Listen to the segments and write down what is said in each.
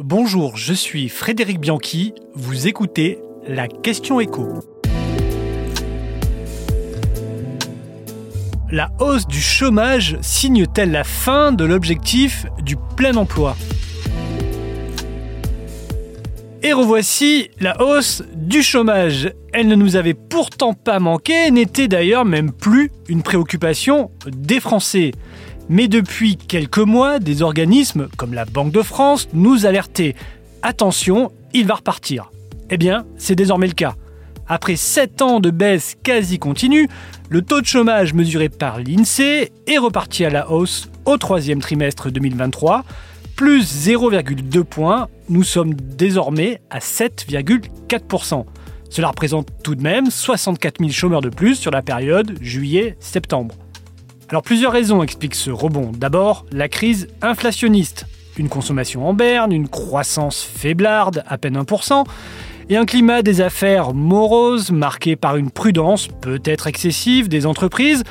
Bonjour, je suis Frédéric Bianchi, vous écoutez la question écho. La hausse du chômage signe-t-elle la fin de l'objectif du plein emploi? Et revoici la hausse du chômage. Elle ne nous avait pourtant pas manqué, n'était d'ailleurs même plus une préoccupation des Français. Mais depuis quelques mois, des organismes comme la Banque de France nous alertaient. Attention, il va repartir. Eh bien, c'est désormais le cas. Après 7 ans de baisse quasi continue, le taux de chômage mesuré par l'INSEE est reparti à la hausse au troisième trimestre 2023, plus 0,2 points. Nous sommes désormais à 7,4%. Cela représente tout de même 64 000 chômeurs de plus sur la période juillet-septembre. Alors plusieurs raisons expliquent ce rebond. D'abord, la crise inflationniste. Une consommation en berne, une croissance faiblarde, à peine 1%, et un climat des affaires morose marqué par une prudence peut-être excessive des entreprises,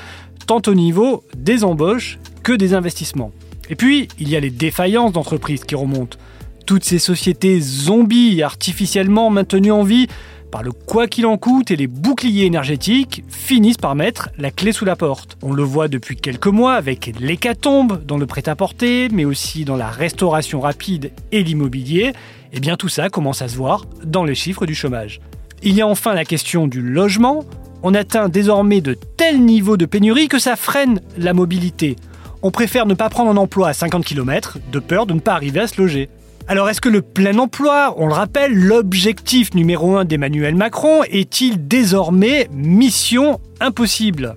tant au niveau des embauches que des investissements. Et puis, il y a les défaillances d'entreprises qui remontent. Toutes ces sociétés zombies artificiellement maintenues en vie par le quoi qu'il en coûte et les boucliers énergétiques finissent par mettre la clé sous la porte. On le voit depuis quelques mois avec l'hécatombe dans le prêt-à-porter, mais aussi dans la restauration rapide et l'immobilier. Et eh bien tout ça commence à se voir dans les chiffres du chômage. Il y a enfin la question du logement. On atteint désormais de tels niveaux de pénurie que ça freine la mobilité. On préfère ne pas prendre un emploi à 50 km de peur de ne pas arriver à se loger. Alors est-ce que le plein emploi, on le rappelle, l'objectif numéro un d'Emmanuel Macron, est-il désormais mission impossible?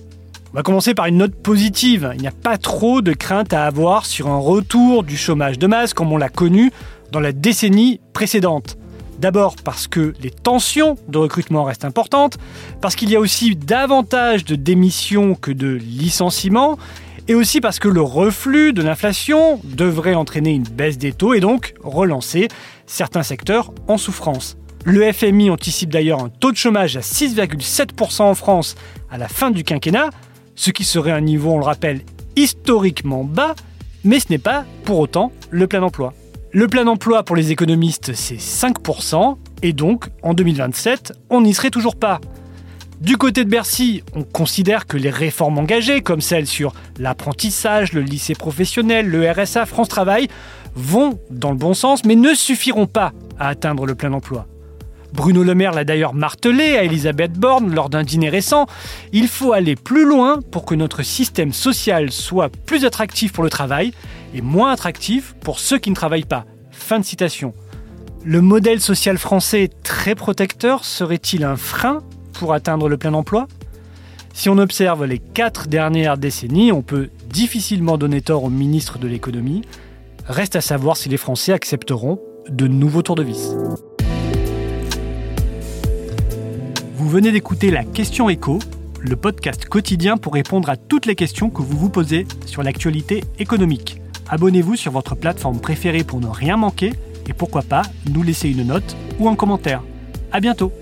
On va commencer par une note positive. Il n'y a pas trop de crainte à avoir sur un retour du chômage de masse comme on l'a connu dans la décennie précédente. D'abord parce que les tensions de recrutement restent importantes, parce qu'il y a aussi davantage de démissions que de licenciements, et aussi parce que le reflux de l'inflation devrait entraîner une baisse des taux et donc relancer certains secteurs en souffrance. Le FMI anticipe d'ailleurs un taux de chômage à 6,7% en France à la fin du quinquennat, ce qui serait un niveau, on le rappelle, historiquement bas, mais ce n'est pas pour autant le plein emploi. Le plein emploi pour les économistes, c'est 5%, et donc en 2027, on n'y serait toujours pas. Du côté de Bercy, on considère que les réformes engagées, comme celles sur l'apprentissage, le lycée professionnel, le RSA, France Travail, vont dans le bon sens, mais ne suffiront pas à atteindre le plein emploi. Bruno Le Maire l'a d'ailleurs martelé à Elisabeth Borne lors d'un dîner récent. Il faut aller plus loin pour que notre système social soit plus attractif pour le travail et moins attractif pour ceux qui ne travaillent pas. Fin de citation. Le modèle social français très protecteur serait-il un frein pour atteindre le plein emploi Si on observe les quatre dernières décennies, on peut difficilement donner tort au ministre de l'économie. Reste à savoir si les Français accepteront de nouveaux tours de vis. Vous venez d'écouter la Question Écho, le podcast quotidien pour répondre à toutes les questions que vous vous posez sur l'actualité économique. Abonnez-vous sur votre plateforme préférée pour ne rien manquer et pourquoi pas nous laisser une note ou un commentaire. À bientôt